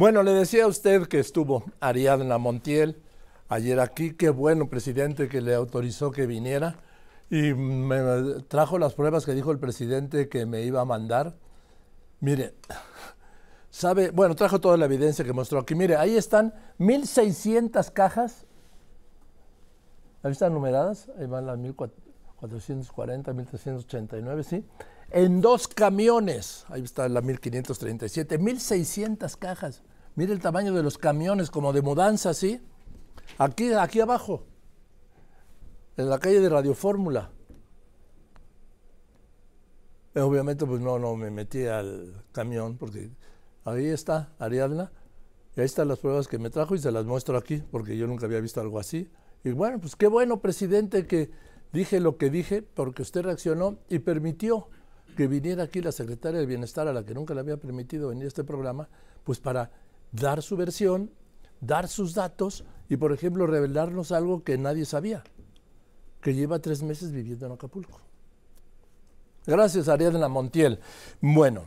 Bueno, le decía a usted que estuvo Ariadna Montiel ayer aquí, qué bueno presidente que le autorizó que viniera y me trajo las pruebas que dijo el presidente que me iba a mandar. Mire, sabe, bueno, trajo toda la evidencia que mostró aquí. Mire, ahí están 1600 cajas. Ahí están numeradas, ahí van las 1440, 1389, ¿sí? En dos camiones, ahí está la 1537, 1600 cajas. Mire el tamaño de los camiones, como de mudanza, ¿sí? Aquí, aquí abajo, en la calle de Radio Fórmula. Obviamente, pues no, no me metí al camión, porque ahí está Ariadna, y ahí están las pruebas que me trajo y se las muestro aquí, porque yo nunca había visto algo así. Y bueno, pues qué bueno, presidente, que dije lo que dije, porque usted reaccionó y permitió que viniera aquí la secretaria de Bienestar, a la que nunca le había permitido venir a este programa, pues para dar su versión, dar sus datos y, por ejemplo, revelarnos algo que nadie sabía, que lleva tres meses viviendo en Acapulco. Gracias, Ariadna Montiel. Bueno,